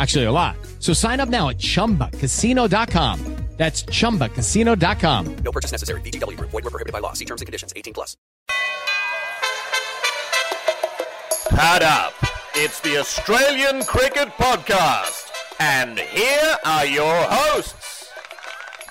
Actually, a lot. So sign up now at chumbacasino.com. That's chumbacasino.com. No purchase necessary. VGW Group. Void were prohibited by law. See terms and conditions. 18 plus. Pad up. It's the Australian Cricket Podcast. And here are your hosts.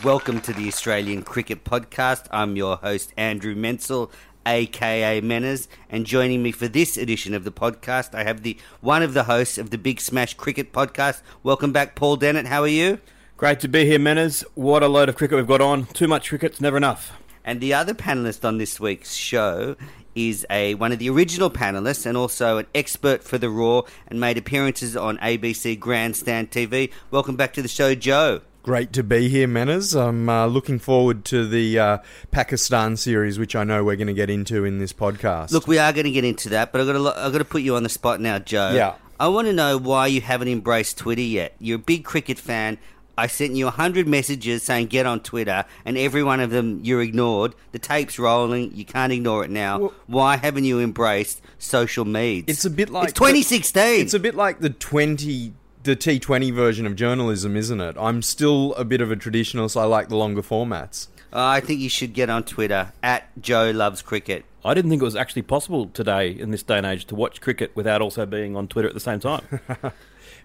Welcome to the Australian Cricket Podcast. I'm your host, Andrew Menzel, aka Menners, and joining me for this edition of the podcast, I have the one of the hosts of the Big Smash Cricket Podcast. Welcome back, Paul Dennett. How are you? Great to be here, Menners. What a load of cricket we've got on. Too much cricket's never enough. And the other panelist on this week's show is a one of the original panelists and also an expert for the Raw and made appearances on ABC Grandstand TV. Welcome back to the show, Joe. Great to be here, Menners. I'm uh, looking forward to the uh, Pakistan series, which I know we're going to get into in this podcast. Look, we are going to get into that, but I've got to, I've got to put you on the spot now, Joe. Yeah. I want to know why you haven't embraced Twitter yet. You're a big cricket fan. I sent you 100 messages saying get on Twitter, and every one of them you ignored. The tape's rolling. You can't ignore it now. Well- why haven't you embraced social media? it's a bit like It's 2016. It's a bit like the twenty, the T20 version of journalism, isn't it? I'm still a bit of a traditionalist. I like the longer formats. Uh, I think you should get on Twitter at Joe Loves Cricket. I didn't think it was actually possible today, in this day and age, to watch cricket without also being on Twitter at the same time.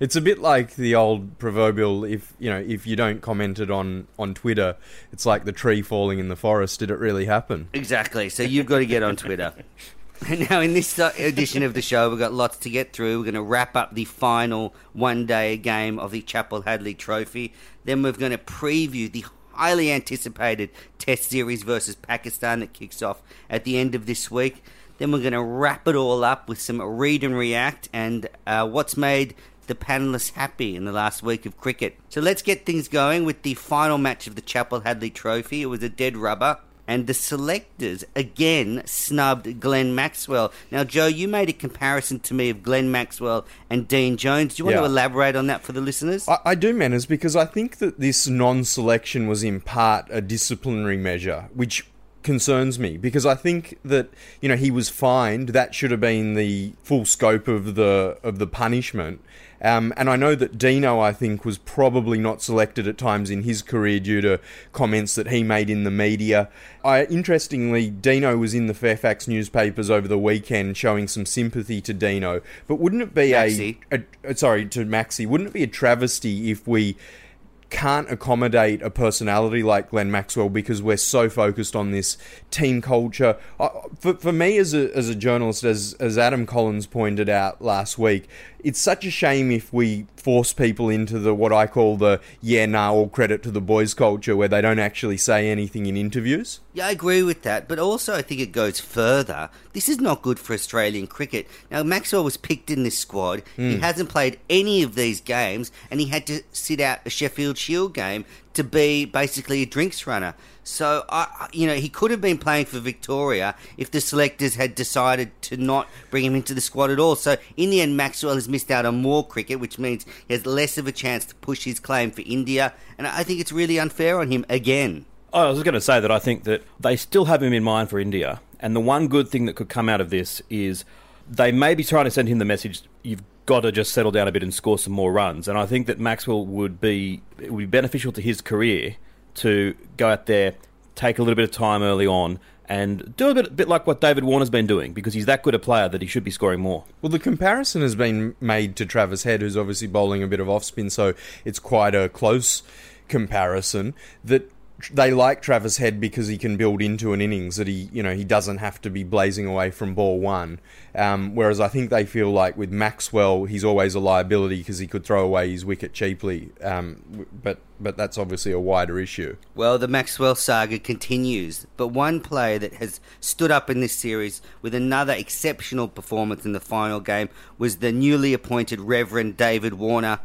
It's a bit like the old proverbial: if you know, if you don't comment it on on Twitter, it's like the tree falling in the forest. Did it really happen? Exactly. So you've got to get on Twitter. Now, in this uh, edition of the show, we've got lots to get through. We're going to wrap up the final one day game of the Chappell-Hadlee Trophy. Then we're going to preview the highly anticipated Test Series versus Pakistan that kicks off at the end of this week. Then we're going to wrap it all up with some read and react and uh, what's made the panelists happy in the last week of cricket. So let's get things going with the final match of the Chappell-Hadlee Trophy. It was a dead rubber. And the selectors again snubbed Glenn Maxwell. Now, Joe, you made a comparison to me of Glenn Maxwell and Dean Jones. Do you want to elaborate on that for the listeners? I, I do, Menners, because I think that this non-selection was in part a disciplinary measure, which concerns me because I think that you know he was fined. That should have been the full scope of the of the punishment. Um, and I know that Dino, I think, was probably not selected at times in his career due to comments that he made in the media. I, interestingly, Dino was in the Fairfax newspapers over the weekend showing some sympathy to Dino. But wouldn't it be a, a, uh, sorry to Maxi? Wouldn't it be a travesty if we can't accommodate a personality like Glenn Maxwell because we're so focused on this team culture. For, for me, as a, as a journalist, as, as Adam Collins pointed out last week, it's such a shame if we force people into the what I call the yeah, nah, all credit to the boys culture where they don't actually say anything in interviews. Yeah, I agree with that, but also I think it goes further. This is not good for Australian cricket. Now, Maxwell was picked in this squad. He hmm. hasn't played any of these games, and he had to sit out a Sheffield Shield game to be basically a drinks runner. So, I, you know, he could have been playing for Victoria if the selectors had decided to not bring him into the squad at all. So, in the end, Maxwell has missed out on more cricket, which means he has less of a chance to push his claim for India, and I think it's really unfair on him again. Oh, I was going to say that I think that they still have him in mind for India, and the one good thing that could come out of this is they may be trying to send him the message: you've got to just settle down a bit and score some more runs. And I think that Maxwell would be it would be beneficial to his career to go out there, take a little bit of time early on, and do a bit, bit like what David Warner's been doing because he's that good a player that he should be scoring more. Well, the comparison has been made to Travis Head, who's obviously bowling a bit of off spin, so it's quite a close comparison. That they like Travis Head because he can build into an innings that he, you know, he doesn't have to be blazing away from ball one. Um, whereas I think they feel like with Maxwell, he's always a liability because he could throw away his wicket cheaply. Um, but but that's obviously a wider issue. Well, the Maxwell saga continues, but one player that has stood up in this series with another exceptional performance in the final game was the newly appointed Reverend David Warner.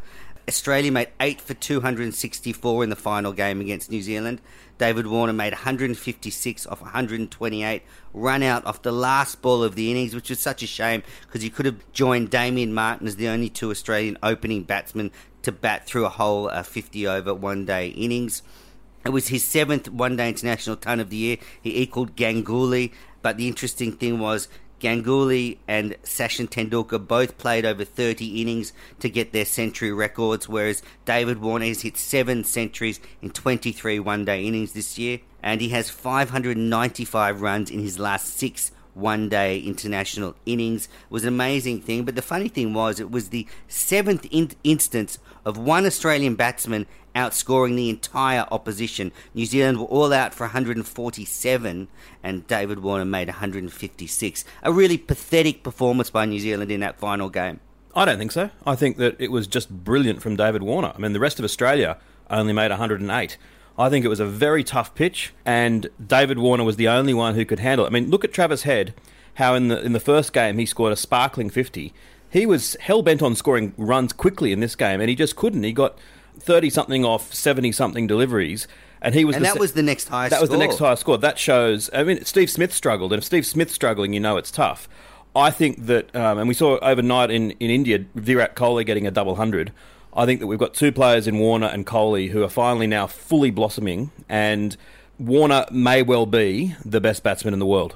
Australia made 8 for 264 in the final game against New Zealand. David Warner made 156 off 128, run out off the last ball of the innings, which was such a shame because he could have joined Damien Martyn as the only two Australian opening batsmen to bat through a whole uh, 50 over one day innings. It was his seventh one day international ton of the year. He equalled Ganguly, but the interesting thing was Ganguly and Sachin Tendulkar both played over 30 innings to get their century records, whereas David Warner has hit seven centuries in 23 one day innings this year, and he has 595 runs in his last six one day international innings. It was an amazing thing, but the funny thing was, it was the seventh in- instance of one Australian batsman outscoring the entire opposition. New Zealand were all out for 147, and David Warner made 156. A really pathetic performance by New Zealand in that final game. I don't think so. I think that it was just brilliant from David Warner. I mean, the rest of Australia only made 108. I think it was a very tough pitch, and David Warner was the only one who could handle it. I mean, look at Travis Head, how in the in the first game he scored a sparkling 50. He was hell bent on scoring runs quickly in this game, and he just couldn't. He got 30 something off 70 something deliveries. And he was And that se- was the next highest That was the next highest score. That shows. I mean, Steve Smith struggled, and if Steve Smith's struggling, you know it's tough. I think that, um, and we saw overnight in, in India, Virat Kohli getting a double hundred. I think that we've got two players in Warner and Kohli who are finally now fully blossoming, and Warner may well be the best batsman in the world.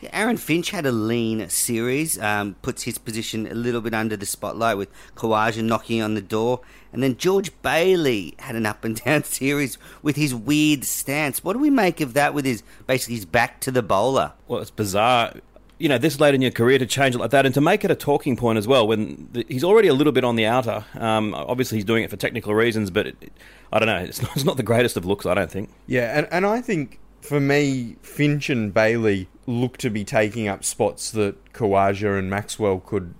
Yeah, Aaron Finch had a lean series, um, puts his position a little bit under the spotlight with Khawaja knocking on the door. And then George Bailey had an up and down series with his weird stance. What do we make of that with his basically his back to the bowler? Well, it's bizarre. You know, this late in your career to change it like that and to make it a talking point as well when the, he's already a little bit on the outer. Um, obviously, he's doing it for technical reasons, but it, it- I don't know. It's not, it's not the greatest of looks, I don't think. Yeah, and, and I think for me, Finch and Bailey look to be taking up spots that Khawaja and Maxwell could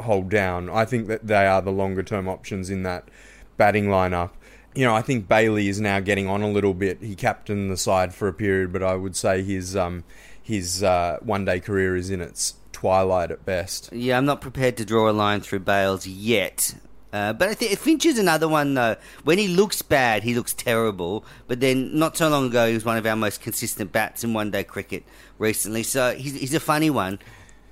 hold down. I think that they are the longer term options in that batting lineup. You know, I think Bailey is now getting on a little bit. He captained the side for a period, but I would say his um, his uh, one day career is in its twilight at best. Yeah, I'm not prepared to draw a line through Bales yet. Uh, but I think Finch is another one though. When he looks bad, he looks terrible. But then, not so long ago, he was one of our most consistent bats in one-day cricket recently. So he's, he's a funny one.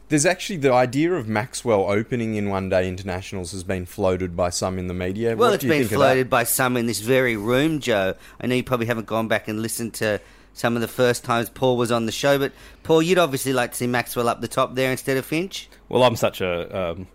There's actually the idea of Maxwell opening in one day internationals has been floated by some in the media. Well, What it's do you been think floated by some in this very room, Joe. I know you probably haven't gone back and listened to some of the first times Paul was on the show, but Paul, you'd obviously like to see Maxwell up the top there instead of Finch. Well, I'm such a. Um,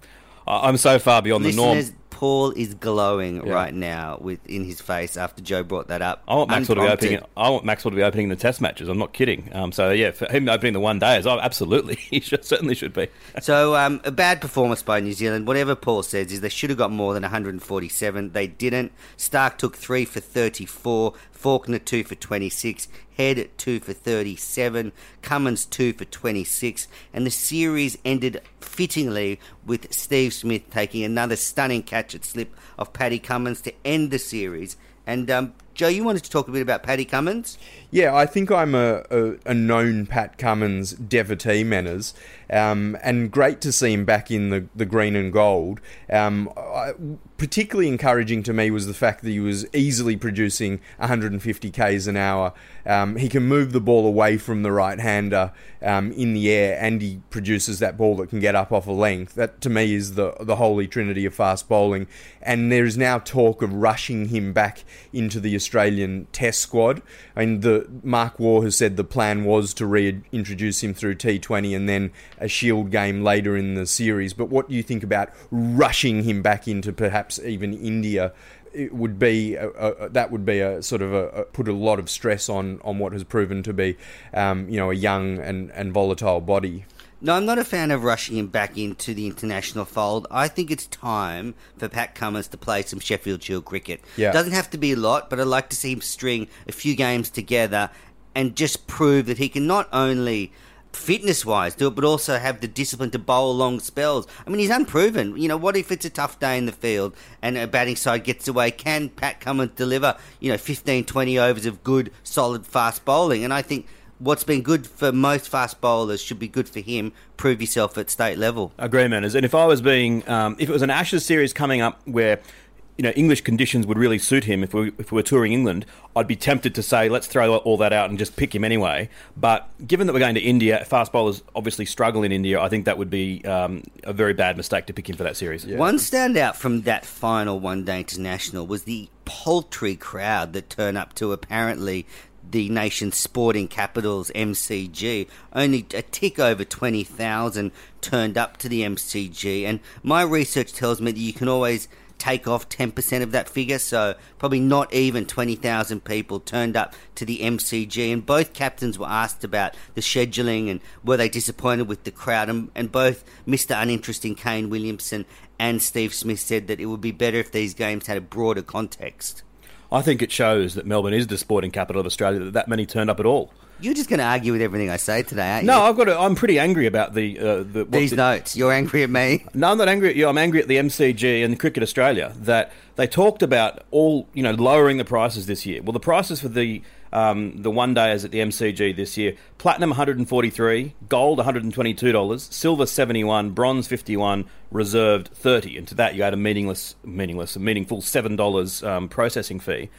I- I'm so far beyond the norm. Paul is glowing Yeah. right now with in his face after Joe brought that up. I want Maxwell to be opening. I want Maxwell to be opening the Test matches. I'm not kidding. Um, so yeah, for him opening the one days, oh, absolutely, he should, certainly should be. So, um, a bad performance by New Zealand. Whatever Paul says is they should have got more than 147. They didn't. Stark took three for 34. Faulkner two for 26. Head two for 37. Cummins two for 26. And the series ended fittingly with Steve Smith taking another stunning catch at slip of Paddy Cummins to end the series. And um, Joe, you wanted to talk a bit about Paddy Cummins? Yeah, I think I'm a, a, a known Pat Cummins devotee, Menners, um, and great to see him back in the, the green and gold. Um, I, particularly encouraging to me was the fact that he was easily producing 150 k's an hour. Um, he can move the ball away from the right hander um, in the air, and he produces that ball that can get up off a length. That to me is the the holy trinity of fast bowling. And there is now talk of rushing him back into the Australian Test squad. I mean, the Mark Waugh has said the plan was to reintroduce him through T20 and then a Shield game later in the series. But what do you think about rushing him back into perhaps even India? It would be a, a, that would be a sort of a, a, put a lot of stress on on what has proven to be, um, you know, a young and, and volatile body. No, I'm not a fan of rushing him back into the international fold. I think it's time for Pat Cummins to play some Sheffield Shield cricket. Yeah. Doesn't have to be a lot, but I'd like to see him string a few games together and just prove that he can not only fitness wise do it, but also have the discipline to bowl long spells. I mean, he's unproven. You know, what if it's a tough day in the field and a batting side gets away? Can Pat Cummins deliver, you know, 15, 20 overs of good, solid, fast bowling? And I think what's been good for most fast bowlers should be good for him. Prove yourself at state level. Agree, man. And if I was being, um, if it was an Ashes series coming up where you know English conditions would really suit him if we if we were touring England, I'd be tempted to say let's throw all that out and just pick him anyway. But given that we're going to India, fast bowlers obviously struggle in India. I think that would be um, a very bad mistake to pick him for that series. One standout from that final one day international was the paltry crowd that turned up to apparently the nation's sporting capitals, MCG. Only a tick over 20,000 turned up to the MCG, and my research tells me that you can always take off 10% of that figure, so probably not even 20,000 people turned up to the MCG. And both captains were asked about the scheduling and were they disappointed with the crowd. And, and both Mr. Uninteresting Kane Williamson and Steve Smith said that it would be better if these games had a broader context. I think it shows that Melbourne is the sporting capital of Australia that that many turned up at all. You're just going to argue with everything I say today, aren't No, you? I've got. To, I'm pretty angry about the uh, the These the- notes. You're angry at me? No, I'm not angry at you. I'm angry at the MCG and Cricket Australia that they talked about all you know lowering the prices this year. Well, the prices for the um, the one day is at the MCG this year: platinum 143, gold 122 dollars, silver 71, bronze 51, reserved 30. And to that, you add a meaningless, meaningless, a meaningful seven dollars um, processing fee.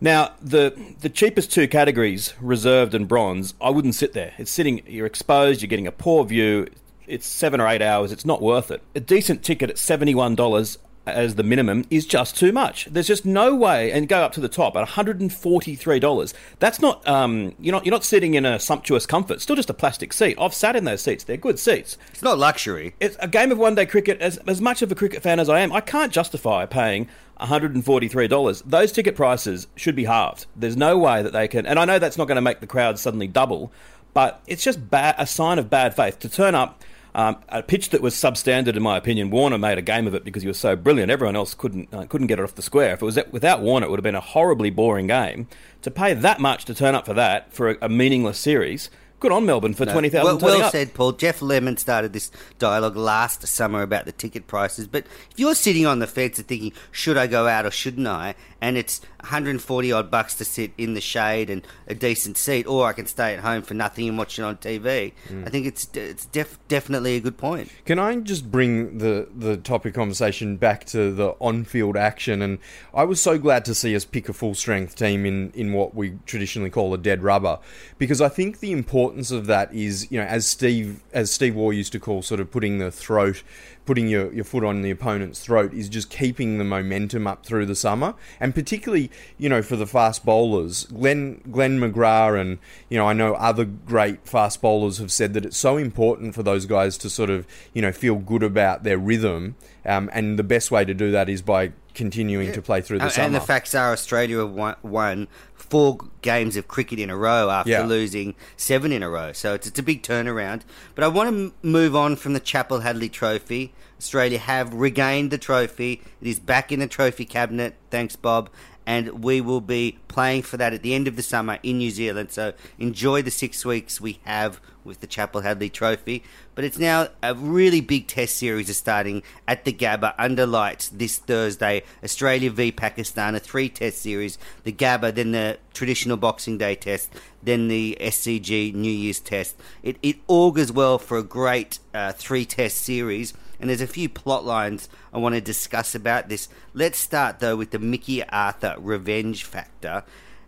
Now, the the cheapest two categories, reserved and bronze, I wouldn't sit there. It's sitting, you're exposed, you're getting a poor view. It's seven or eight hours. It's not worth it. A decent ticket at seventy one dollars as the minimum is just too much. There's just no way, and go up to the top at one hundred and forty three dollars. That's not um, you're not you're not sitting in a sumptuous comfort. Still just a plastic seat. I've sat in those seats. They're good seats It's not luxury. it's a game of one day cricket. As, as much of a cricket fan as I am, I can't justify paying $143. Those ticket prices should be halved. There's no way that they can. And I know that's not going to make the crowd suddenly double, but it's just bad, a sign of bad faith to turn up. Um, a pitch that was substandard, in my opinion. Warner made a game of it because he was so brilliant. Everyone else couldn't uh, couldn't get it off the square. If it was without Warner, it would have been a horribly boring game. To pay that much to turn up for that for a, a meaningless series, good on Melbourne for twenty thousand. Well, well said, Paul. Geoff Lemon started this dialogue last summer about the ticket prices. But if you're sitting on the fence and thinking, should I go out or shouldn't I? And it's 140 odd bucks to sit in the shade and a decent seat, or I can stay at home for nothing and watch it on TV. Mm. I think it's it's def- definitely a good point. Can I just bring the, the topic conversation back to the on field action? And I was so glad to see us pick a full strength team in, in what we traditionally call a dead rubber, because I think the importance of that is, you know, as Steve as Steve Waugh used to call, sort of putting the throat, putting your, your foot on the opponent's throat, is just keeping the momentum up through the summer, and particularly, you know, for the fast bowlers, Glenn Glenn McGrath and you know I know other great fast bowlers have said that it's so important for those guys to sort of you know feel good about their rhythm, um, and the best way to do that is by continuing to play through the And- summer. And the facts are Australia won, won four games of cricket in a row after Yeah. losing seven in a row. So it's, it's a big turnaround. But I want to m- move on from the Chappell-Hadlee Trophy. Australia have regained the trophy. It is back in the trophy cabinet. Thanks, Bob. And we will be playing for that at the end of the summer in New Zealand. So enjoy the six weeks we have with the Chappell-Hadlee Trophy. But it's now a really big test series is starting at the Gabba under lights this Thursday. Australia v Pakistan, a three test series. The Gabba, then the traditional Boxing Day test, then the SCG New Year's test. It, it augurs well for a great uh, three test series. And there's a few plot lines I want to discuss about this. Let's start though with the Mickey Arthur revenge factor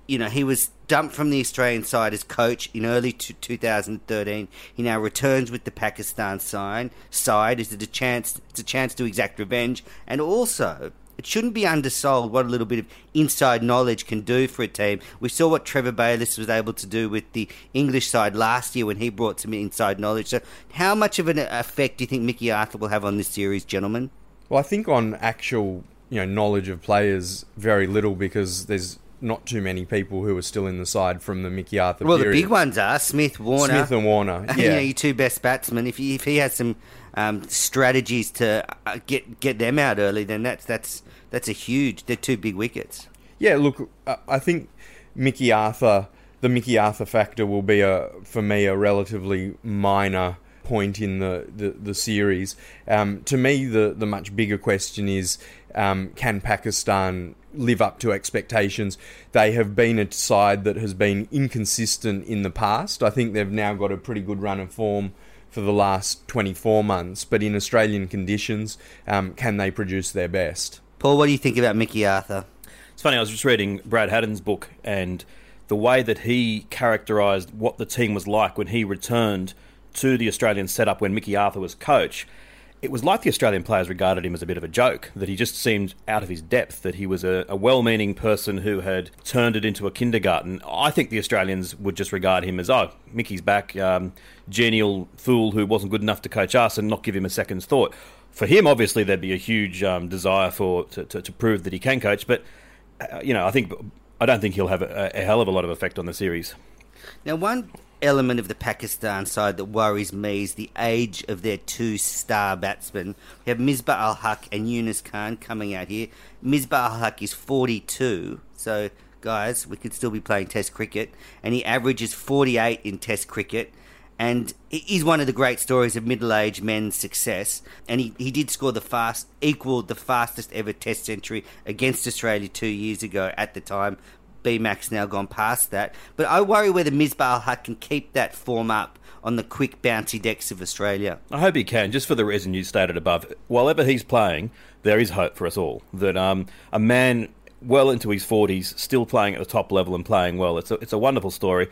you know, he was dumped from the Australian side as coach in early t- 2013. He now returns with the Pakistan side. Side is it a chance? It's a chance to exact revenge, and also it shouldn't be undersold what a little bit of inside knowledge can do for a team. We saw what Trevor Bayliss was able to do with the English side last year when he brought some inside knowledge. So, how much of an effect do you think Mickey Arthur will have on this series, gentlemen? Well, I think on actual you know knowledge of players, very little because there's not too many people who are still in the side from the Mickey Arthur. Well, period. the big ones are Smith, Warner, Smith and Warner. you know, Yeah, your two best batsmen. If he, if he has some um, strategies to uh, get get them out early, then that's that's that's a huge. They're two big wickets. yeah. Look, I- I think Mickey Arthur, the Mickey Arthur factor will be a for me a relatively minor point in the the, the series. Um, to me, the the much bigger question is. Um, can Pakistan live up to expectations? They have been a side that has been inconsistent in the past. I think they've now got a pretty good run of form for the last 24 months, but in Australian conditions, um, can they produce their best? Paul, what do you think about Mickey Arthur? It's funny, I was just reading Brad Haddin's book and the way that he characterised what the team was like when he returned to the Australian setup when Mickey Arthur was coach. It was like the Australian players regarded him as a bit of a joke, that he just seemed out of his depth, that he was a, a well meaning person who had turned it into a kindergarten. I think the Australians would just regard him as, oh, Mickey's back, um, genial fool who wasn't good enough to coach us and not give him a second's thought. For him, obviously, there'd be a huge um, desire for to, to, to prove that he can coach, but uh, you know, I think I don't think he'll have a, a hell of a lot of effect on the series. Now, one element of the Pakistan side that worries me is the age of their two star batsmen. We have Misbah-ul-Haq and Younis Khan coming out here. Misbah-ul-Haq is 42, so guys, we could still be playing Test cricket, and he averages 48 in Test cricket. And he's one of the great stories of middle-aged men's success. And he, he did score the fast, equaled the fastest ever Test century against Australia two years ago. At the time, BMAC's now gone past that. But I worry whether Misbah Haq can keep that form up on the quick bouncy decks of Australia. I hope he can, just for the reason you stated above. While ever he's playing, there is hope for us all. That um, a man well into his 40s, still playing at the top level and playing well, it's a, it's a wonderful story.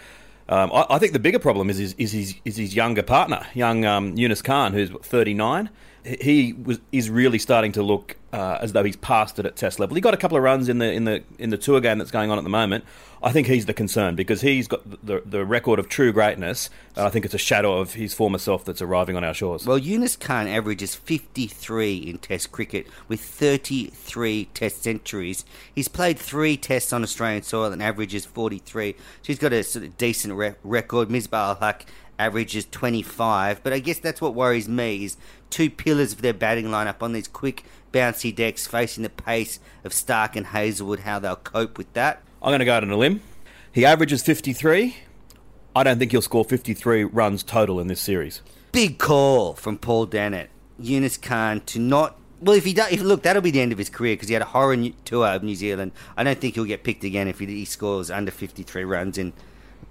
Um, I, I think the bigger problem is his, is his, is his younger partner, young um, Younis Khan, who's 39. He- was is really starting to look uh, as though he's past it at Test level. He got a couple of runs in the in the in the tour game that's going on at the moment. I think he's the concern because he's got the the record of true greatness. I think it's a shadow of his former self that's arriving on our shores. Well, Younis Khan averages 53 in Test cricket with 33 Test centuries. He's played three Tests on Australian soil and averages 43. So he's got a sort of decent re- record. Misbah Al Haq averages 25. But I guess that's what worries me is two pillars of their batting lineup on these quick, bouncy decks facing the pace of Stark and Hazlewood, how they'll cope with that. I'm going to go out on a limb. He averages 53. I don't think he'll score 53 runs total in this series. Big call from Paul Dennett. Younis Khan to not. Well, if he does, if, look, that'll be the end of his career because he had a horror tour of New Zealand. I don't think he'll get picked again if he, he scores under 53 runs in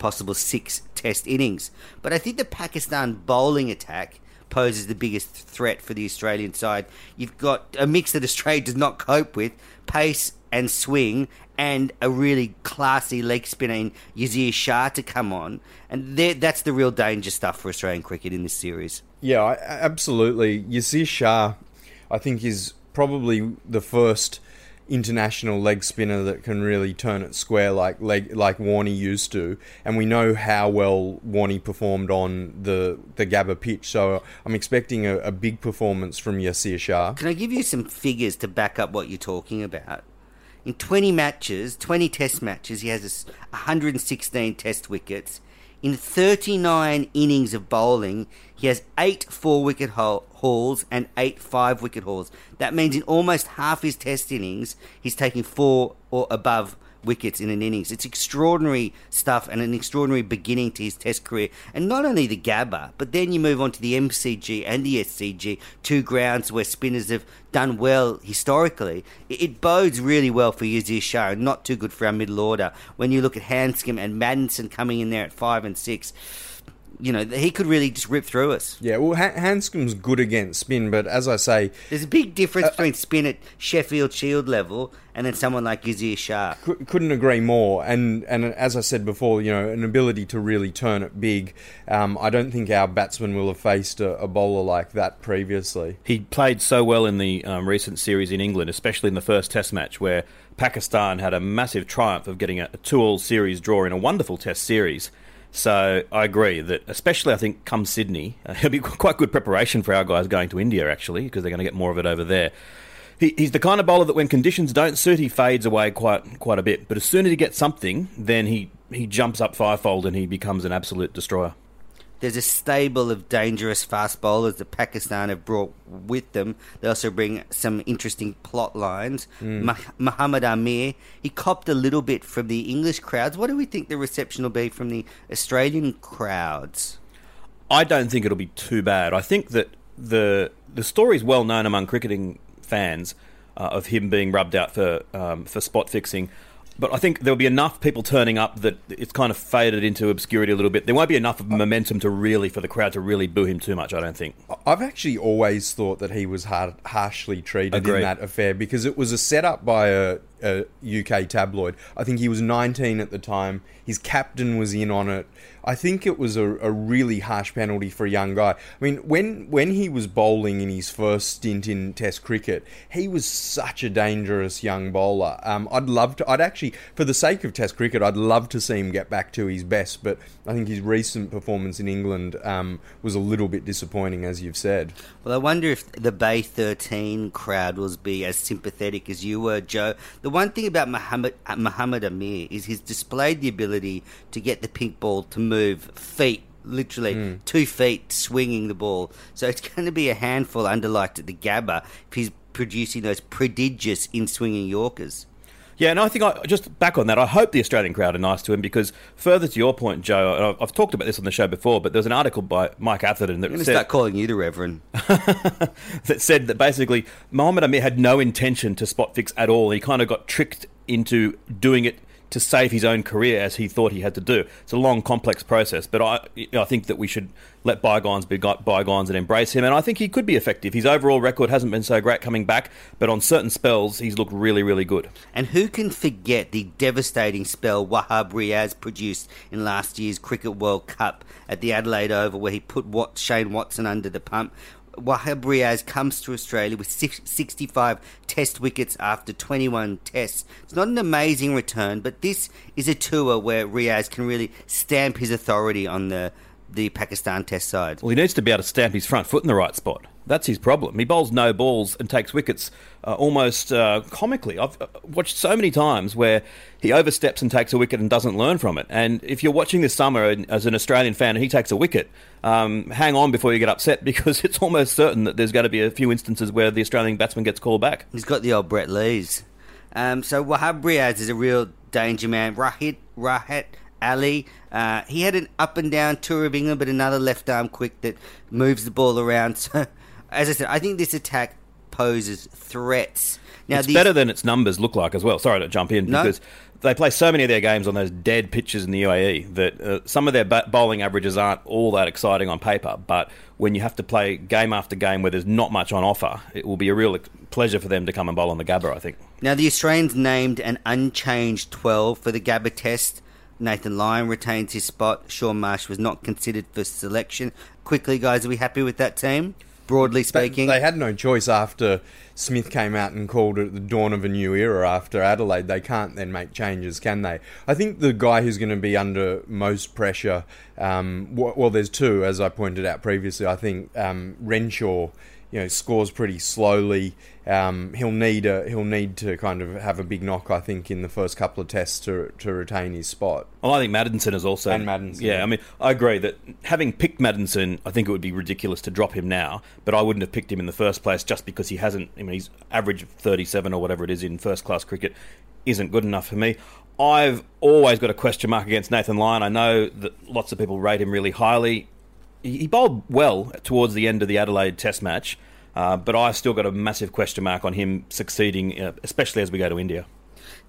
possible six Test innings. But I think the Pakistan bowling attack poses the biggest threat for the Australian side. You've got a mix that Australia does not cope with: pace and swing, and a really classy leg spinning in Yasir Shah to come on. And that's the real danger stuff for Australian cricket in this series. Yeah, absolutely. Yasir Shah, I think, is probably the first international leg spinner that can really turn it square like leg like Warney used to, and we know how well Warney performed on the the Gabba pitch. So I'm expecting a, a big performance from Yasir Shah. Can I give you some figures to back up what you're talking about? In 20 matches, 20 test matches, he has 116 test wickets. In 39 innings of bowling, he has 8 4 wicket haul- hauls and 8 5 wicket hauls. That means in almost half his test innings, he's taking 4 or above wickets in an innings. It's extraordinary stuff and an extraordinary beginning to his test career. And not only the Gabba, but then you move on to the MCG and the SCG, two grounds where spinners have done well historically. It, it bodes really well for Yasir Shah not too good for our middle order. When you look at Handscomb and Maddinson coming in there at five and six, you know, he could really just rip through us. Yeah, well, Han- Handscomb's good against spin, but as I say, There's a big difference between spin at Sheffield Shield level and then someone like Izzy Shah. cou- couldn't agree more. And and as I said before, you know, an ability to really turn it big. Um, I don't think our batsmen will have faced a, a bowler like that previously. He played so well in the um, recent series in England, especially in the first Test match, where Pakistan had a massive triumph of getting a, a two-all series draw in a wonderful Test series. So I agree that, especially I think, come Sydney, uh, it'll be quite good preparation for our guys going to India actually, because they're going to get more of it over there. He, he's the kind of bowler that when conditions don't suit, he fades away quite quite a bit. But as soon as he gets something, then he he jumps up fivefold and he becomes an absolute destroyer. There's a stable of dangerous fast bowlers that Pakistan have brought with them. They also bring some interesting plot lines. Mah- Muhammad Amir, he copped a little bit from the English crowds. What do we think the reception will be from the Australian crowds? I don't think it'll be too bad. I think that the the story is well known among cricketing fans uh, of him being rubbed out for um, for spot fixing. But I think there'll be enough people turning up that it's kind of faded into obscurity a little bit. There won't be enough of momentum to really for the crowd to really boo him too much. I don't think. I've actually always thought that he was hard, harshly treated Agreed. in that affair because it was a setup by a, a UK tabloid. I think he was 19 at the time. His captain was in on it. I think it was a, a really harsh penalty for a young guy. I mean, when when he was bowling in his first stint in Test cricket, he was such a dangerous young bowler. Um, I'd love to. I'd actually, for the sake of Test cricket, I'd love to see him get back to his best. But I think his recent performance in England um, was a little bit disappointing, as you've said. Well, I wonder if the Bay 13 crowd will be as sympathetic as you were, Joe. The one thing about Muhammad, uh, Muhammad Amir is he's displayed the ability to get the pink ball to move feet, literally two feet swinging the ball. So it's going to be a handful underliked at the Gabba if he's producing those prodigious in swinging Yorkers. Yeah, and I think I just back on that. I hope the Australian crowd are nice to him because further to your point, Joe, and I've- talked about this on the show before, but there's an article by Mike Atherton that I'm said, start calling you the Reverend. that said that basically Mohammed Amir had no intention to spot fix at all. He kind of got tricked into doing it to save his own career as he thought he had to do. It's a long, complex process, but I, I think that we should let bygones be bygones and embrace him. And I think he could be effective. His overall record hasn't been so great coming back, but on certain spells, he's looked really, really good. And who can forget the devastating spell Wahab Riaz produced in last year's Cricket World Cup at the Adelaide Oval, where he put Shane Watson under the pump? Wahab Riaz comes to Australia with 65 test wickets after 21 tests. It's not an amazing return, but this is a tour where Riaz can really stamp his authority on the, the Pakistan test side. Well, he needs to be able to stamp his front foot in the right spot. That's his problem. He bowls no balls and takes wickets uh, almost uh, comically. I've uh, watched so many times where he oversteps and takes a wicket and doesn't learn from it. And if you're watching this summer as an Australian fan and he takes a wicket, um, hang on before you get upset because it's almost certain that there's going to be a few instances where the Australian batsman gets called back. He's got the old Brett Lees. Um, so Wahab Riaz is a real danger man. Rahit Rahat Ali, uh, he had an up and down tour of England, but another left arm quick that moves the ball around. So, as I said, I think this attack poses threats. Now, it's these- better than its numbers look like as well. Sorry to jump in No. because they play so many of their games on those dead pitches in the UAE that uh, some of their bowling averages aren't all that exciting on paper. But when you have to play game after game where there's not much on offer, it will be a real pleasure for them to come and bowl on the Gabba. I think. Now, the Australians named an unchanged 12 for the Gabba test. Nathan Lyon retains his spot. Shaun Marsh was not considered for selection. Quickly, guys, are we happy with that team? Broadly speaking, They had no choice after Smith came out and called it the dawn of a new era after Adelaide. They can't then make changes, can they? I think the guy who's going to be under most pressure, um, well, there's two, as I pointed out previously. I think um, Renshaw, you know, scores pretty slowly. Um, he'll need a he'll need to kind of have a big knock, I think, in the first couple of tests to to retain his spot. Well, I think Maddinson is also. And Maddinson, Yeah. I mean, I agree that having picked Maddinson, I think it would be ridiculous to drop him now, but I wouldn't have picked him in the first place just because he hasn't. I mean, he's average of 37 or whatever it is in first class cricket isn't good enough for me. I've always got a question mark against Nathan Lyon. I know that lots of people rate him really highly. He bowled well towards the end of the Adelaide Test match, uh, but I've still got a massive question mark on him succeeding, uh, especially as we go to India.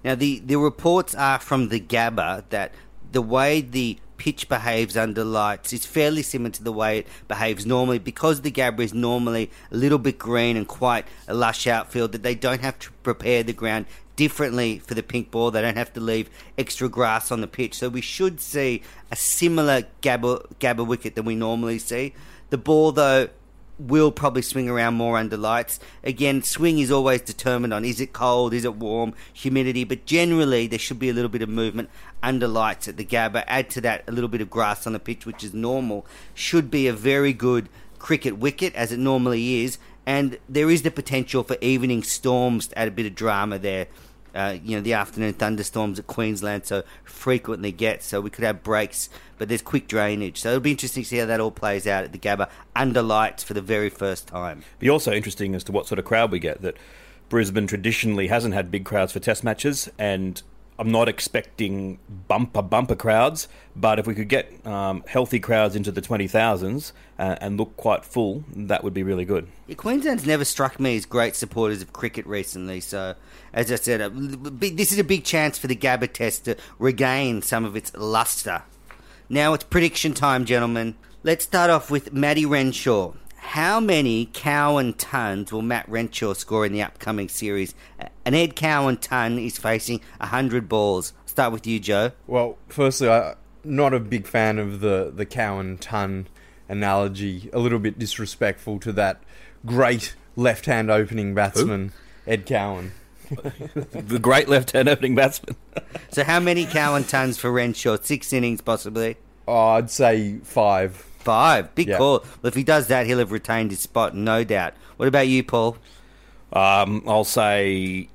Now, the, the reports are from the Gabba that the way the pitch behaves under lights is fairly similar to the way it behaves normally because the Gabba is normally a little bit green and quite a lush outfield that they don't have to prepare the ground differently for the pink ball. They don't have to leave extra grass on the pitch. So we should see a similar Gabba, Gabba wicket than we normally see. The ball, though, will probably swing around more under lights. Again, swing is always determined on is it cold, is it warm, humidity, but generally there should be a little bit of movement under lights at the Gabba. Add to that a little bit of grass on the pitch, which is normal. Should be a very good cricket wicket, as it normally is, and there is the potential for evening storms to add a bit of drama there. Uh, you know, the afternoon thunderstorms that Queensland so frequently gets, so we could have breaks, but there's quick drainage. So it'll be interesting to see how that all plays out at the Gabba under lights for the very first time. Be also interesting as to what sort of crowd we get. That Brisbane traditionally hasn't had big crowds for Test matches, and I'm not expecting bumper bumper crowds. But if we could get um, healthy crowds into the twenty thousands uh, and look quite full, that would be really good. Yeah, Queensland's never struck me as great supporters of cricket recently, so as I said, uh, this is a big chance for the Gabba Test to regain some of its luster. Now it's prediction time, gentlemen. Let's start off with Matty Renshaw. How many Cowan tons will Matt Renshaw score in the upcoming series? Uh, An Ed Cowan ton is facing 100 balls. Start with you, Joe. Well, firstly, I'm not a big fan of the, the Cowan ton analogy. A little bit disrespectful to that great left hand opening batsman, Ed Cowan. the great left-hand opening batsman. So, how many Cowan tons for Renshaw? Six innings, possibly? Oh, I'd say five. Five. Big Yeah. call. Well, if he does that, he'll have retained his spot, no doubt. What about you, Paul? Um, I'll say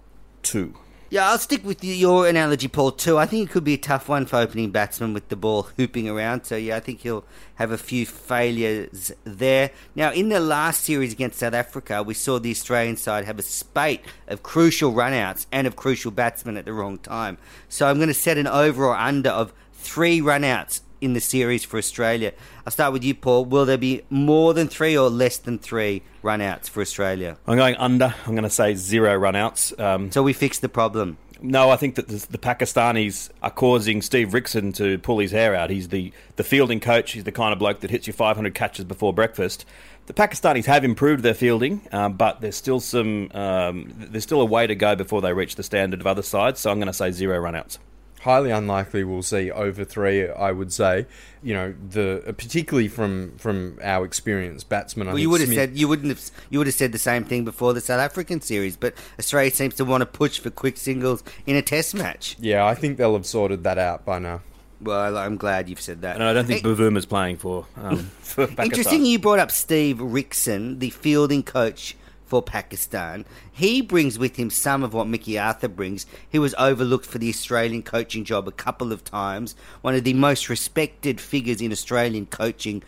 two. Yeah, I'll stick with your analogy, Paul, too. I think it could be a tough one for opening batsman with the ball hooping around. So, yeah, I think he'll have a few failures there. Now, in the last series against South Africa, we saw the Australian side have a spate of crucial runouts and of crucial batsmen at the wrong time. So, I'm going to set an over or under of three runouts in the series for Australia. I'll start with you, Paul. Will there be more than three or less than three runouts for Australia? I'm going under. I'm going to say zero runouts. Um, So, we fixed the problem. No, I think that the, the Pakistanis are causing Steve Rixon to pull his hair out. He's the, the fielding coach. He's the kind of bloke that hits you 500 catches before breakfast. The Pakistanis have improved their fielding, um, but there's still some um, there's still a way to go before they reach the standard of other sides. So I'm going to say zero runouts. Highly unlikely we'll see over three. I would say, you know, the particularly from from our experience, batsmen. Well, you would have Smith- said you wouldn't have you would have said the same thing before the South African series, but Australia seems to want to push for quick singles in a Test match. Yeah, I think they'll have sorted that out by now. Well, I'm glad you've said that. And I don't think Hey, Bavuma's playing for, um, for Pakistan. Interesting, you brought up Steve Rixon, the fielding coach for Pakistan. He brings with him some of what Mickey Arthur brings. He was overlooked for the Australian coaching job a couple of times. One of the most respected figures in Australian coaching.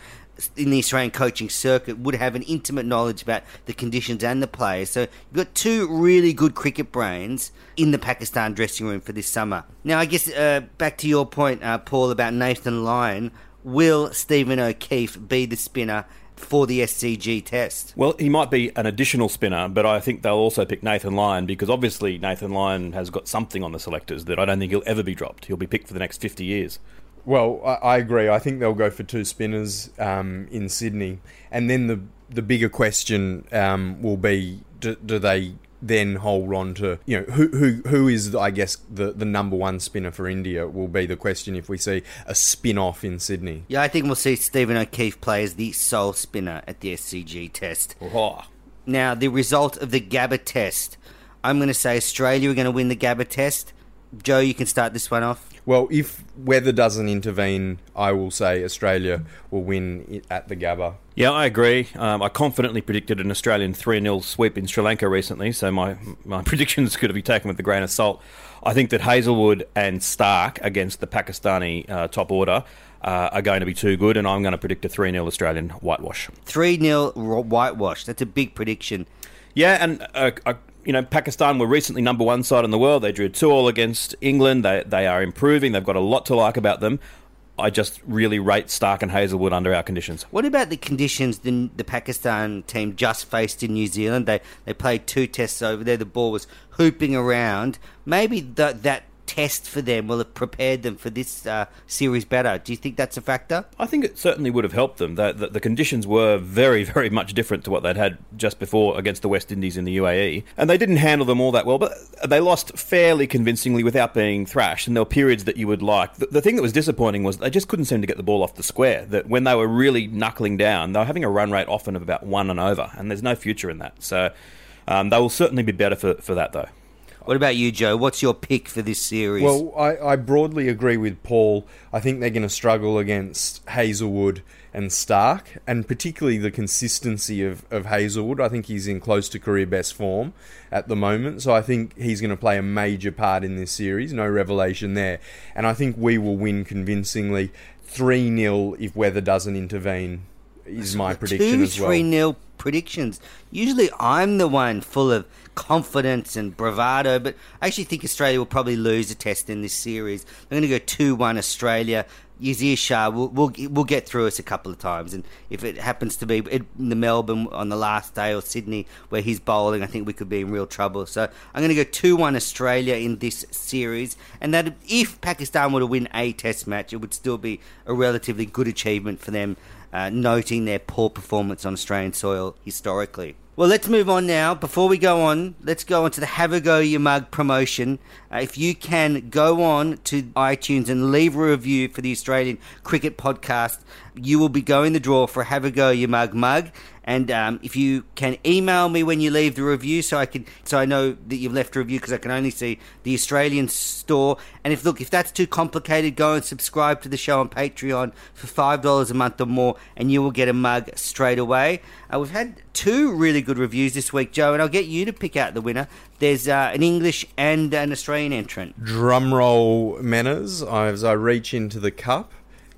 In the Australian coaching circuit, would have an intimate knowledge about the conditions and the players. So you've got two really good cricket brains in the Pakistan dressing room for this summer. Now, I guess uh, back to your point, uh, Paul, about Nathan Lyon. Will Stephen O'Keefe be the spinner for the SCG test? Well, he might be an additional spinner, but I think they'll also pick Nathan Lyon because obviously Nathan Lyon has got something on the selectors that I don't think he'll ever be dropped. He'll be picked for the next 50 years. Well, I, I agree. I think they'll go for two spinners um, in Sydney, and then the the bigger question um, will be: do, do they then hold on to you know who who who is I guess the the number one spinner for India will be the question if we see a spin off in Sydney. Yeah, I think we'll see Stephen O'Keefe play as the sole spinner at the SCG test. Oh. Now, the result of the Gabba test. I'm going to say Australia are going to win the Gabba test. Joe, you can start this one off. Well, if weather doesn't intervene, I will say Australia will win at the Gabba. Yeah, I agree. Um, I confidently predicted an Australian 3 0 sweep in Sri Lanka recently, so my, my predictions could be taken with a grain of salt. I think that Hazlewood and Stark against the Pakistani uh, top order uh, are going to be too good, and I'm going to predict a 3 0 Australian whitewash. 3 0 whitewash. That's a big prediction. Yeah, and uh, uh, you know, Pakistan were recently number one side in the world. They drew two all against England. They they are improving. They've got a lot to like about them. I just really rate Stark and Hazlewood under our conditions. What about the conditions the, the Pakistan team just faced in New Zealand? They they played two tests over there. The ball was hooping around. Maybe that that test for them will have prepared them for this uh, series better. Do you think that's a factor? I think it certainly would have helped them. The, the, the, conditions were very, very much different to what they'd had just before against the West Indies in the UAE. And they didn't handle them all that well, but they lost fairly convincingly without being thrashed. And there were periods that you would like. The, the thing that was disappointing was they just couldn't seem to get the ball off the square. That when they were really knuckling down, they were having a run rate often of about one and over. And there's no future in that. So um, they will certainly be better for, for that, though. What about you, Joe? What's your pick for this series? Well, I, I broadly agree with Paul. I think they're going to struggle against Hazlewood and Stark, and particularly the consistency of, of Hazlewood. I think he's in close to career best form at the moment, so I think he's going to play a major part in this series. No revelation there. And I think we will win convincingly 3 0 if weather doesn't intervene, is my prediction Two as well. 3 0 predictions. Usually I'm the one full of confidence and bravado, but I actually think Australia will probably lose a test in this series. I'm going to go 2 1 Australia. Yasir Shah will will will get through us a couple of times, and if it happens to be in the Melbourne on the last day or Sydney where he's bowling, I think we could be in real trouble. So I'm going to go two one Australia in this series, and that if Pakistan were to win a Test match, it would still be a relatively good achievement for them, uh, noting their poor performance on Australian soil historically. Well, let's move on now. Before we go on, let's go on to the Have a Go Ya Mug promotion. Uh, if you can go on to iTunes and leave a review for the Australian Cricket Podcast, you will be going the draw for a Have a Go Ya Mug mug. And um, if you can email me when you leave the review, so I can, so I know that you've left a review because I can only see the Australian store. And if look, if that's too complicated, go and subscribe to the show on Patreon for five dollars a month or more, and you will get a mug straight away. Uh, we've had two really good reviews this week, Joe, and I'll get you to pick out the winner. There's uh, an English and an Australian entrant. Drum roll, Menners, as I reach into the cup,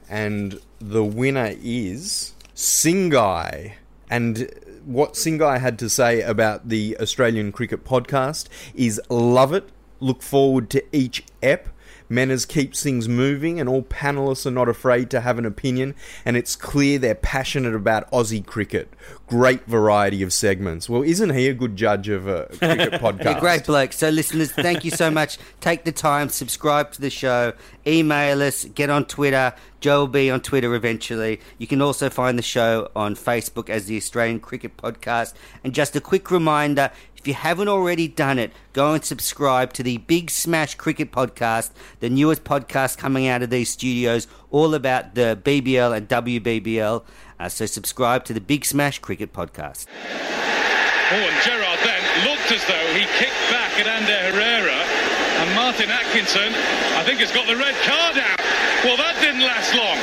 and the winner is Singai. And what Singai had to say about the Australian Cricket Podcast is love it, look forward to each ep. Menners keeps things moving, and all panelists are not afraid to have an opinion. And it's clear they're passionate about Aussie cricket. Great variety of segments. Well, isn't he a good judge of a cricket podcast? You're great bloke. So, listeners, thank you so much. Take the time, subscribe to the show, email us, get on Twitter. Joe will be on Twitter eventually. You can also find the show on Facebook as the Australian Cricket Podcast. And just a quick reminder if you haven't already done it, go and subscribe to the Big Smash Cricket Podcast, the newest podcast coming out of these studios, all about the BBL and WBBL. Uh, so, subscribe to the Big Smash Cricket Podcast. Oh, and Gerrard then looked as though he kicked back at Ander Herrera, and Martin Atkinson, I think, has got the red card out. Well, that didn't last long.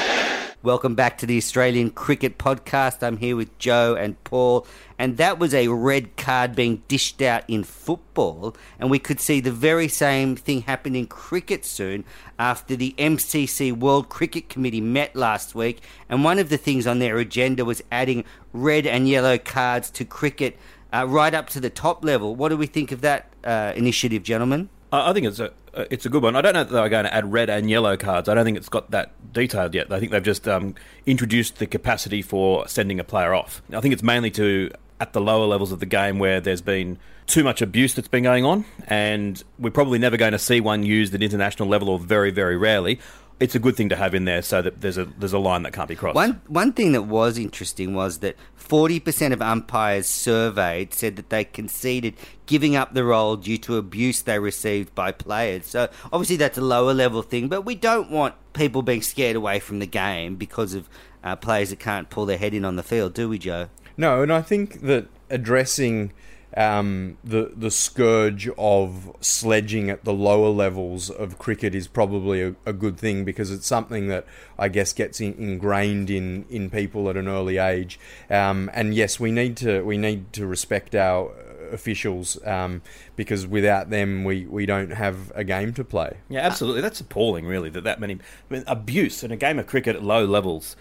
Welcome back to the Australian Cricket Podcast. I'm here with Joe and Paul, and that was a red card being dished out in football, and we could see the very same thing happen in cricket soon after the MCC World Cricket Committee met last week, and one of the things on their agenda was adding red and yellow cards to cricket uh, right up to the top level. What do we think of that uh, initiative, gentlemen? I think it's a it's a good one. I don't know that they're going to add red and yellow cards. I don't think it's got that detailed yet. I think they've just um, introduced the capacity for sending a player off. I think it's mainly to at the lower levels of the game where there's been too much abuse that's been going on, and we're probably never going to see one used at international level, or very very rarely. It's a good thing to have in there so that there's a there's a line that can't be crossed. One one thing that was interesting was that forty percent of umpires surveyed said that they conceded giving up the role due to abuse they received by players. So obviously that's a lower level thing, but we don't want people being scared away from the game because of uh, players that can't pull their head in on the field, do we, Joe? No, and I think that addressing um, the the scourge of sledging at the lower levels of cricket is probably a, a good thing because it's something that I guess gets in, ingrained in, in people at an early age. Um, and yes, we need to we need to respect our officials um, because without them we, we don't have a game to play. Yeah, absolutely. That's appalling, really, that that many I mean, abuse in a game of cricket at low levels.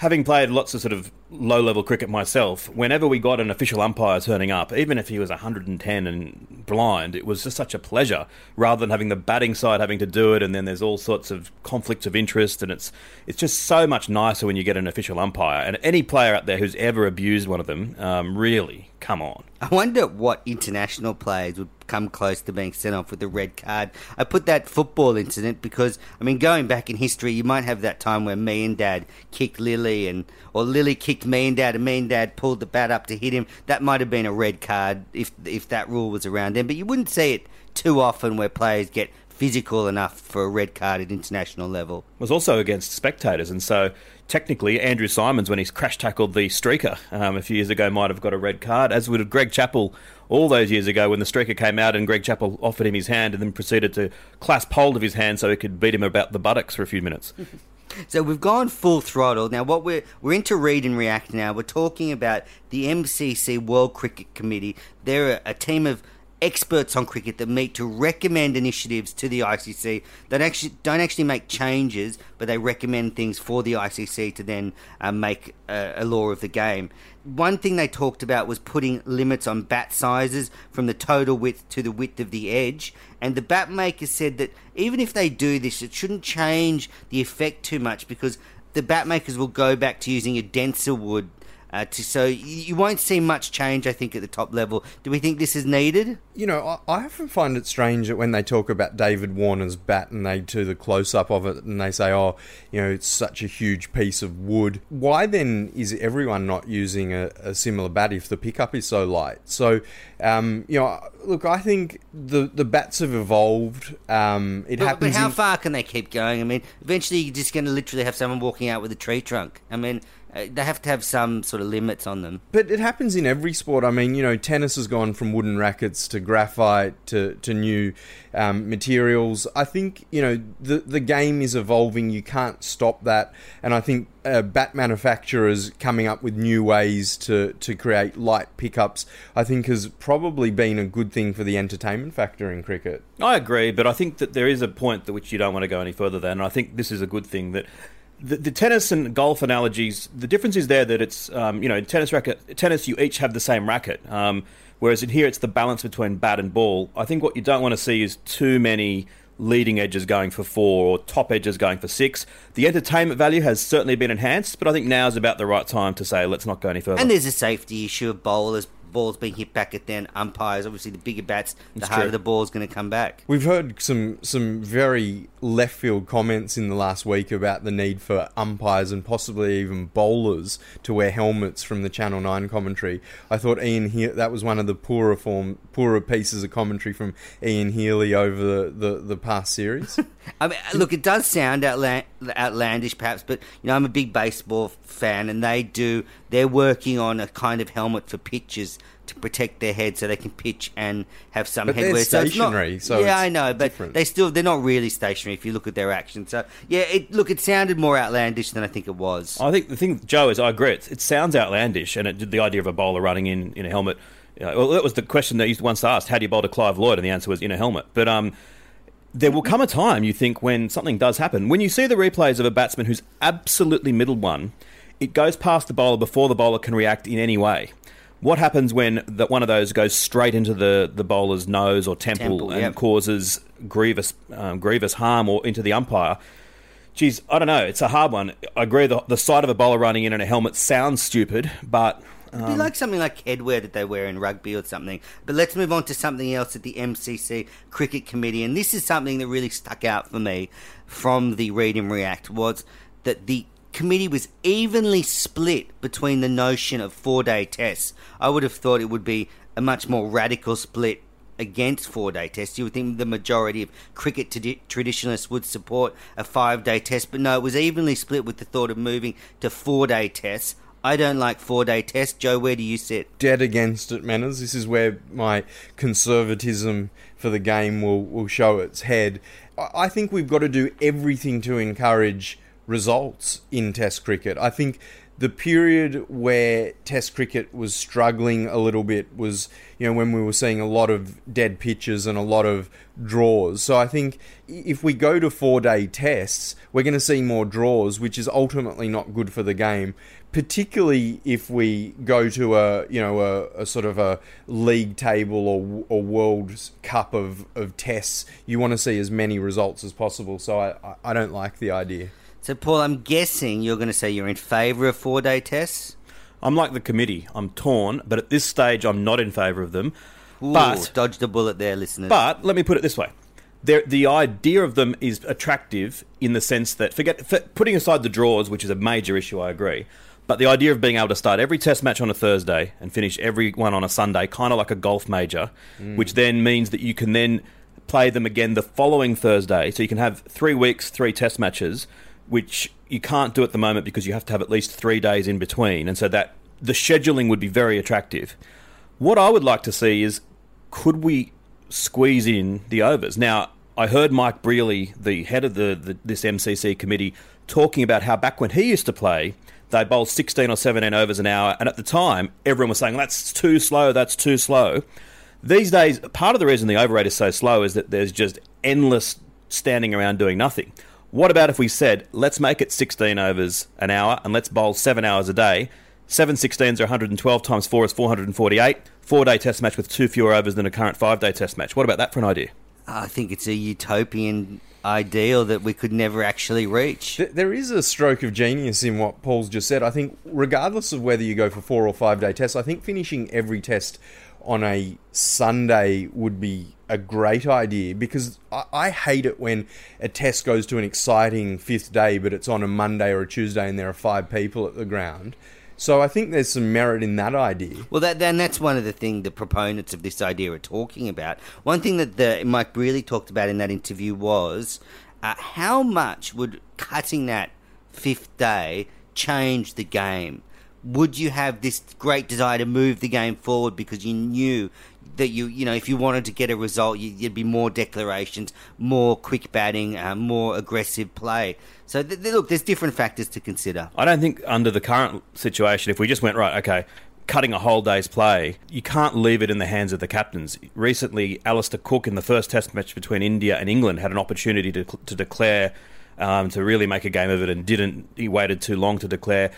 Having played lots of sort of low level cricket myself, whenever we got an official umpire turning up, even if he was 110 and blind, it was just such a pleasure rather than having the batting side having to do it and then there's all sorts of conflicts of interest and it's it's just so much nicer when you get an official umpire. And any player out there who's ever abused one of them, um, really come on. I wonder what international players would come close to being sent off with a red card. I put that football incident because I mean, going back in history, you might have that time where Miandad kicked Lillee, and or Lillee kicked Miandad, and Miandad pulled the bat up to hit him. That might have been a red card if if that rule was around then, but you wouldn't see it too often where players get physical enough for a red card at international level. It was also against spectators, and so technically Andrew Symonds, when he's crash tackled the streaker um, a few years ago, might have got a red card, as would Greg Chappell all those years ago when the streaker came out and Greg Chappell offered him his hand and then proceeded to clasp hold of his hand so he could beat him about the buttocks for a few minutes. So we've gone full throttle. Now what we're we're into read and react now. We're talking about the MCC World Cricket Committee. They're a, a team of experts on cricket that meet to recommend initiatives to the ICC that actually don't actually make changes, but they recommend things for the ICC to then uh, make a, a law of the game. One thing they talked about was putting limits on bat sizes from the total width to the width of the edge. And the bat makers said that even if they do this, it shouldn't change the effect too much because the bat makers will go back to using a denser wood. Uh, to, so you won't see much change, I think, at the top level. Do we think this is needed? You know, I, I often find it strange that when they talk about David Warner's bat and they do the close up of it and they say, oh, you know, it's such a huge piece of wood. Why then is everyone not using a, a similar bat if the pickup is so light? So, um, you know, look, I think the, the bats have evolved. Um, it But, but happens. how in- far can they keep going? I mean, eventually you're just going to literally have someone walking out with a tree trunk. I mean, they have to have some sort of limits on them. But it happens in every sport. I mean, you know, tennis has gone from wooden rackets to graphite to, to new um, materials. I think, you know, the, the game is evolving. You can't stop that. And I think uh, bat manufacturers coming up with new ways to, to create light pickups, I think has probably been a good thing for the entertainment factor in cricket. I agree, but I think that there is a point at which you don't want to go any further than, and I think this is a good thing that. The, the tennis and golf analogies, the difference is there that it's, um, you know, tennis racket, tennis you each have the same racket, um, whereas in here it's the balance between bat and ball. I think what you don't want to see is too many leading edges going for four or top edges going for six. The entertainment value has certainly been enhanced, but I think now is about the right time to say let's not go any further. And there's a safety issue of bowlers, balls being hit back at them, umpires. Obviously, the bigger bats, the It's harder true. the ball's going to come back. We've heard some some very left field comments in the last week about the need for umpires and possibly even bowlers to wear helmets from the Channel Nine commentary. I thought Ian he- that was one of the poorer form poorer pieces of commentary from Ian Healy over the, the, the past series. I mean, look, it does sound outla- outlandish, perhaps, but you know, I'm a big baseball fan, and they do. They're working on a kind of helmet for pitchers to protect their head, so they can pitch and have some But they're headwear. So it's not- stationary, so yeah, it's I know, but different. they still they're not really stationary if you look at their actions. So yeah, it look it sounded more outlandish than I think it was. I think the thing, Joe, is I agree. It, it sounds outlandish, and it, the idea of a bowler running in in a helmet. You know, well, that was the question that you once asked: How do you bowl to Clive Lloyd? And the answer was in a helmet. But um, there will come a time you think when something does happen. When you see the replays of a batsman who's absolutely middled one, it goes past the bowler before the bowler can react in any way. What happens when that one of those goes straight into the, the bowler's nose or temple, Temple, and yep. causes grievous um, grievous harm or into the umpire? Geez, I don't know. It's a hard one. I agree. The, the sight of a bowler running in in a helmet sounds stupid, but It'd be um, like something like headwear that they wear in rugby or something. But let's move on to something else at the MCC Cricket Committee, and this is something that really stuck out for me from the Read and React was that the committee was evenly split between the notion of four-day tests. I would have thought it would be a much more radical split against four day tests. You would think the majority of cricket tradi- traditionalists would support a five day test, but no, it was evenly split with the thought of moving to four day tests. I don't like four day tests. Joe, where do you sit? Dead against it, Menners. This is where my conservatism for the game will, will show its head. I think we've got to do everything to encourage results in Test cricket. I think the period where Test cricket was struggling a little bit was, you know, when we were seeing a lot of dead pitches and a lot of draws. So I think if we go to four day tests, we're going to see more draws, which is ultimately not good for the game. Particularly if we go to a you know a, a sort of a league table or or World Cup of, of tests, you want to see as many results as possible. So I, I- I don't like the idea. So, Paul, I'm guessing you're going to say you're in favour of four day tests. I'm like the committee. I'm torn, but at this stage, I'm not in favour of them. Ooh, but dodged a bullet there, listeners. but let me put it this way. They're, the idea of them is attractive in the sense that, forget for putting aside the draws, which is a major issue, I agree, but the idea of being able to start every test match on a Thursday and finish every one on a Sunday, kind of like a golf major, mm. which then means that you can then play them again the following Thursday. So you can have three weeks, three test matches, which you can't do at the moment because you have to have at least three days in between. And so that the scheduling would be very attractive. What I would like to see is could we squeeze in the overs? Now, I heard Mike Brearley, the head of the, the this MCC committee, talking about how back when he used to play, they bowled 16 or 17 overs an hour, and at the time, everyone was saying, that's too slow, that's too slow. These days, part of the reason the over rate is so slow is that there's just endless standing around doing nothing. What about if we said, let's make it 16 overs an hour and let's bowl seven hours a day? Seven 16s are 112 times four is 448. Four day test match with two fewer overs than a current five day test match. What about that for an idea? I think it's a utopian ideal that we could never actually reach. There is a stroke of genius in what Paul's just said. I think, regardless of whether you go for four or five day tests, I think finishing every test on a Sunday would be a great idea because I, I hate it when a test goes to an exciting fifth day, but it's on a Monday or a Tuesday and there are five people at the ground. So I think there's some merit in that idea. Well, that that's one of the things the proponents of this idea are talking about. One thing that the, Mike Brearley talked about in that interview was uh, how much would cutting that fifth day change the game? Would you have this great desire to move the game forward because you knew that you you know if you wanted to get a result, you, you'd be more declarations, more quick batting, uh, more aggressive play. So th- th- look, there's different factors to consider. I don't think under the current situation, if we just went right, okay, cutting a whole day's play, you can't leave it in the hands of the captains. Recently, Alastair Cook in the first Test match between India and England had an opportunity to to declare um, to really make a game of it and didn't. He waited too long to declare.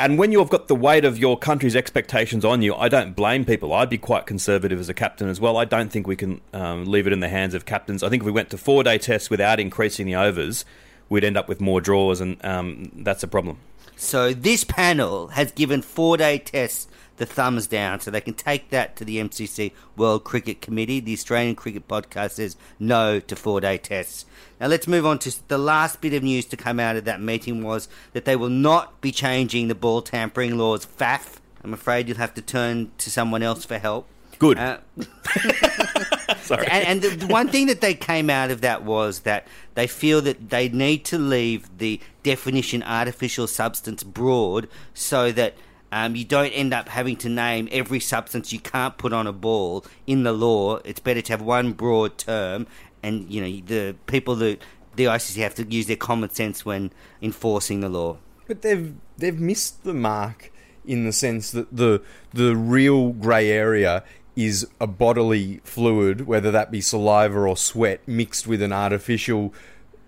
And when you've got the weight of your country's expectations on you, I don't blame people. I'd be quite conservative as a captain as well. I don't think we can um, leave it in the hands of captains. I think if we went to four day tests without increasing the overs, we'd end up with more draws, and um, that's a problem. So this panel has given four day tests the thumbs down, so they can take that to the MCC World Cricket Committee. The Australian Cricket Podcast says no to four day tests. Now let's move on to the last bit of news to come out of that meeting was that they will not be changing the ball tampering laws. FAF. I'm afraid you'll have to turn to someone else for help. Good. Uh, Sorry. and, and the one thing that they came out of that was that they feel that they need to leave the definition artificial substance broad so that um, you don't end up having to name every substance you can't put on a ball in the law. It's better to have one broad term, and you know the people that the ICC have to use their common sense when enforcing the law. But they've they've missed the mark in the sense that the the real grey area is a bodily fluid, whether that be saliva or sweat, mixed with an artificial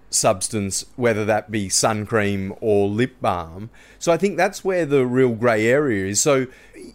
substance, whether that be sun cream or lip balm. So I think that's where the real grey area is. So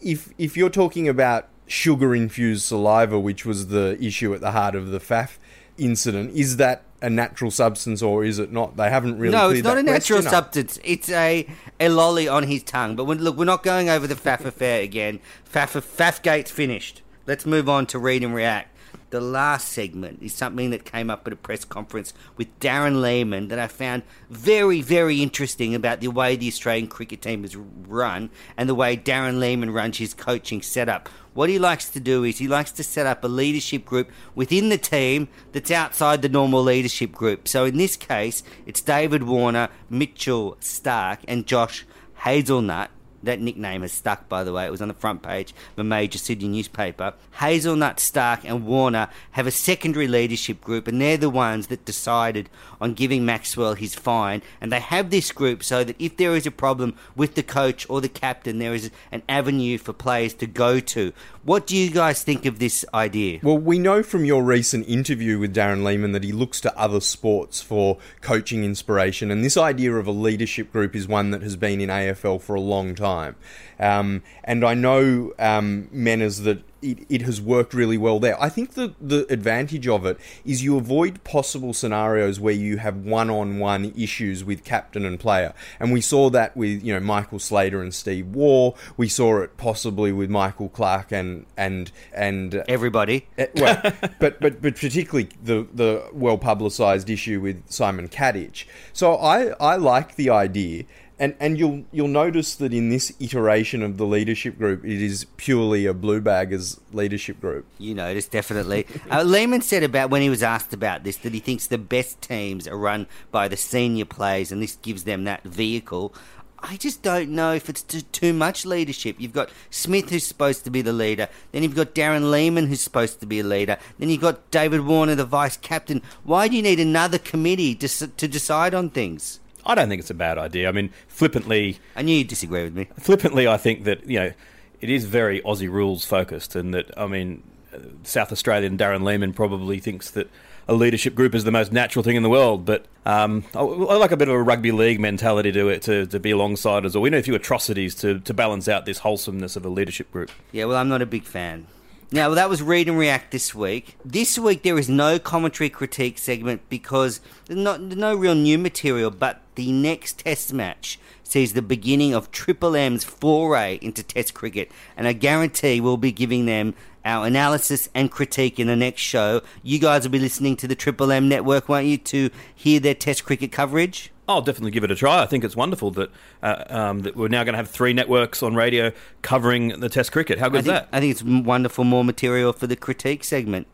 if if you're talking about sugar infused saliva, which was the issue at the heart of the FAF incident, is that a natural substance or is it not? They haven't really. No, it's not a natural up. substance. It's a a lolly on his tongue. But when, look, we're not going over the FAF affair again. Faff Faffgate's finished. Let's move on to read and react. The last segment is something that came up at a press conference with Darren Lehmann that I found very, very interesting about the way the Australian cricket team is run and the way Darren Lehmann runs his coaching setup. What he likes to do is he likes to set up a leadership group within the team that's outside the normal leadership group. So in this case, it's David Warner, Mitchell Starc, and Josh Hazelnut. That nickname has stuck, by the way. It was on the front page of a major Sydney newspaper. Hazelnut, Starc, and Warner have a secondary leadership group, and they're the ones that decided on giving Maxwell his fine. And they have this group so that if there is a problem with the coach or the captain, there is an avenue for players to go to. What do you guys think of this idea? Well, we know from your recent interview with Darren Lehmann that he looks to other sports for coaching inspiration, and this idea of a leadership group is one that has been in AFL for a long time. Um, and I know um, Menners that it, it has worked really well there. I think the, the advantage of it is you avoid possible scenarios where you have one on one issues with captain and player. And we saw that with, you know, Michael Slater and Steve Waugh. We saw it possibly with Michael Clarke and and and Everybody. uh, well, but, but but particularly the the well publicised issue with Simon Katich. So I I like the idea, and and you'll you'll notice that in this iteration of the leadership group, it is purely a blue baggers leadership group. You noticed, definitely. uh, Lehmann said about when he was asked about this that he thinks the best teams are run by the senior players, and this gives them that vehicle. I just don't know if it's too, too much leadership. You've got Smith, who's supposed to be the leader. Then you've got Darren Lehmann, who's supposed to be a leader. Then you've got David Warner, the vice captain. Why do you need another committee to, to decide on things? I don't think it's a bad idea. I mean, flippantly, I knew you'd disagree with me. flippantly, I think that you know it is very Aussie rules focused, and that I mean, South Australian Darren Lehmann probably thinks that a leadership group is the most natural thing in the world. But um, I, I like a bit of a rugby league mentality to it to, to be alongside us, or we know a few atrocities to, to balance out this wholesomeness of a leadership group. Yeah, well, I'm not a big fan. Now, that was Read and React this week. This week, there is no commentary critique segment because there's not, there's no real new material, but the next test match sees the beginning of Triple M's foray into test cricket, and I guarantee we'll be giving them our analysis and critique in the next show. You guys will be listening to the Triple M network, won't you, to hear their test cricket coverage? I'll definitely give it a try. I think it's wonderful that uh, um, that we're now going to have three networks on radio covering the Test cricket. How good I is think, that? I think it's wonderful, more material for the critique segment.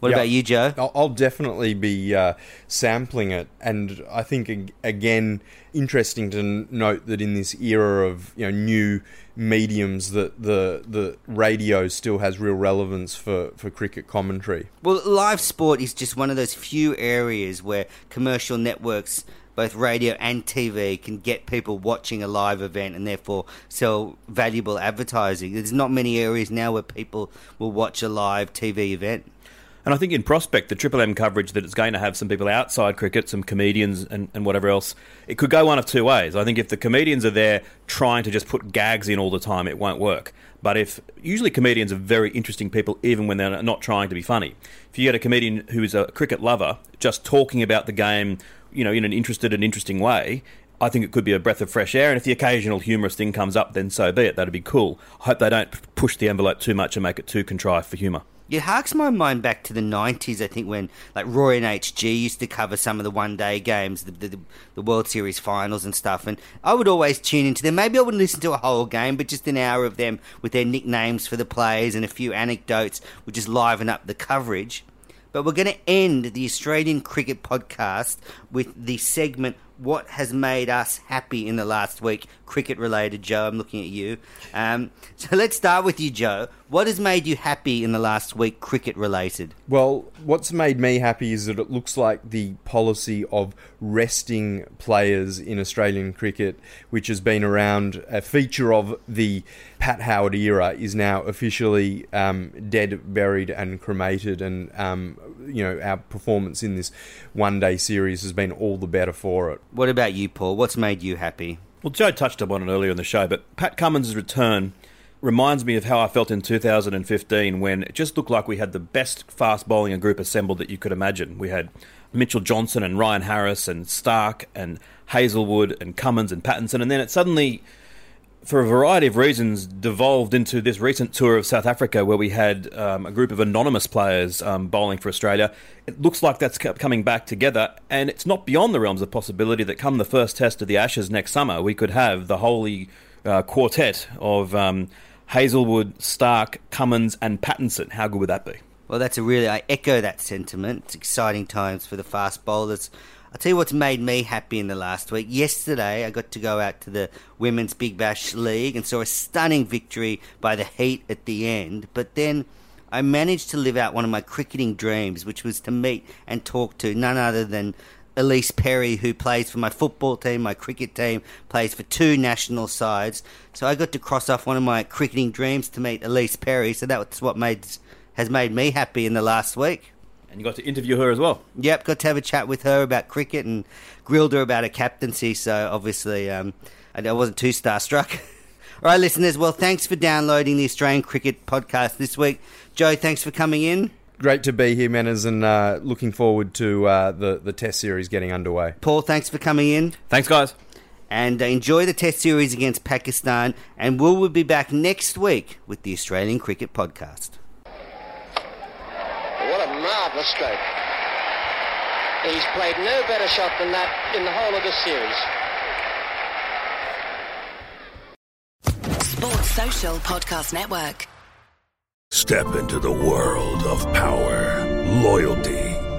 What Yeah. about you, Joe? I'll, I'll definitely be uh, sampling it, and I think again interesting to note that in this era of you know new mediums, that the the radio still has real relevance for, for cricket commentary. Well, live sport is just one of those few areas where commercial networks, both radio and TV, can get people watching a live event and therefore sell valuable advertising. There's not many areas now where people will watch a live TV event. And I think in prospect, the Triple M coverage that it's going to have some people outside cricket, some comedians and, and whatever else, it could go one of two ways. I think if the comedians are there trying to just put gags in all the time, it won't work. But if usually comedians are very interesting people, even when they're not trying to be funny. If you get a comedian who is a cricket lover, just talking about the game, you know, in an interested and interesting way, I think it could be a breath of fresh air. And if the occasional humorous thing comes up, then so be it. That'd be cool. I hope they don't push the envelope too much and make it too contrived for humour. It harks my mind back to the 90s, I think, when like Roy and HG used to cover some of the one day games, the, the, the World Series finals and stuff. And I would always tune into them. Maybe I wouldn't listen to a whole game, but just an hour of them with their nicknames for the players and a few anecdotes would just liven up the coverage. But we're going to end the Australian Cricket Podcast with the segment What Has Made Us Happy in the Last Week, cricket related, Joe. I'm looking at you. Um, so let's start with you, Joe. What has made you happy in the last week, cricket related? Well, what's made me happy is that it looks like the policy of resting players in Australian cricket, which has been around, a feature of the Pat Howard era, is now officially um, dead, buried, and cremated. And, um, you know, our performance in this one day series has been all the better for it. What about you, Paul? What's made you happy? Well, Joe touched upon it earlier in the show, but Pat Cummins' return reminds me of how I felt in 2015 when it just looked like we had the best fast bowling group assembled that you could imagine. We had Mitchell Johnson and Ryan Harris and Starc and Hazlewood and Cummins and Pattinson, and then it suddenly, for a variety of reasons, devolved into this recent tour of South Africa where we had um, a group of anonymous players um, bowling for Australia. It looks like that's coming back together, and it's not beyond the realms of possibility that come the first test of the Ashes next summer, we could have the holy uh, quartet of um, Hazlewood, Starc, Cummins, and Pattinson. How good would that be? Well, that's a really, I echo that sentiment. It's exciting times for the fast bowlers. I'll tell you what's made me happy in the last week. Yesterday, I got to go out to the Women's Big Bash League and saw a stunning victory by the Heat at the end. But then I managed to live out one of my cricketing dreams, which was to meet and talk to none other than Ellyse Perry, who plays for my football team, my cricket team, plays for two national sides. So I got to cross off one of my cricketing dreams to meet Ellyse Perry. So that's what made has made me happy in the last week. And you got to interview her as well. Yep, got to have a chat with her about cricket and grilled her about her captaincy. So obviously, um, I I wasn't too starstruck. All right, listeners. Well, thanks for downloading the Australian Cricket Podcast this week. Joe, thanks for coming in. Great to be here, Menners, and uh, looking forward to uh, the the Test series getting underway. Paul, thanks for coming in. Thanks, guys. And uh, enjoy the Test series against Pakistan. And we will be back next week with the Australian Cricket Podcast. What a marvellous stroke. He's played no better shot than that in the whole of this series. Sports Social Podcast Network. Step into the world of power, loyalty,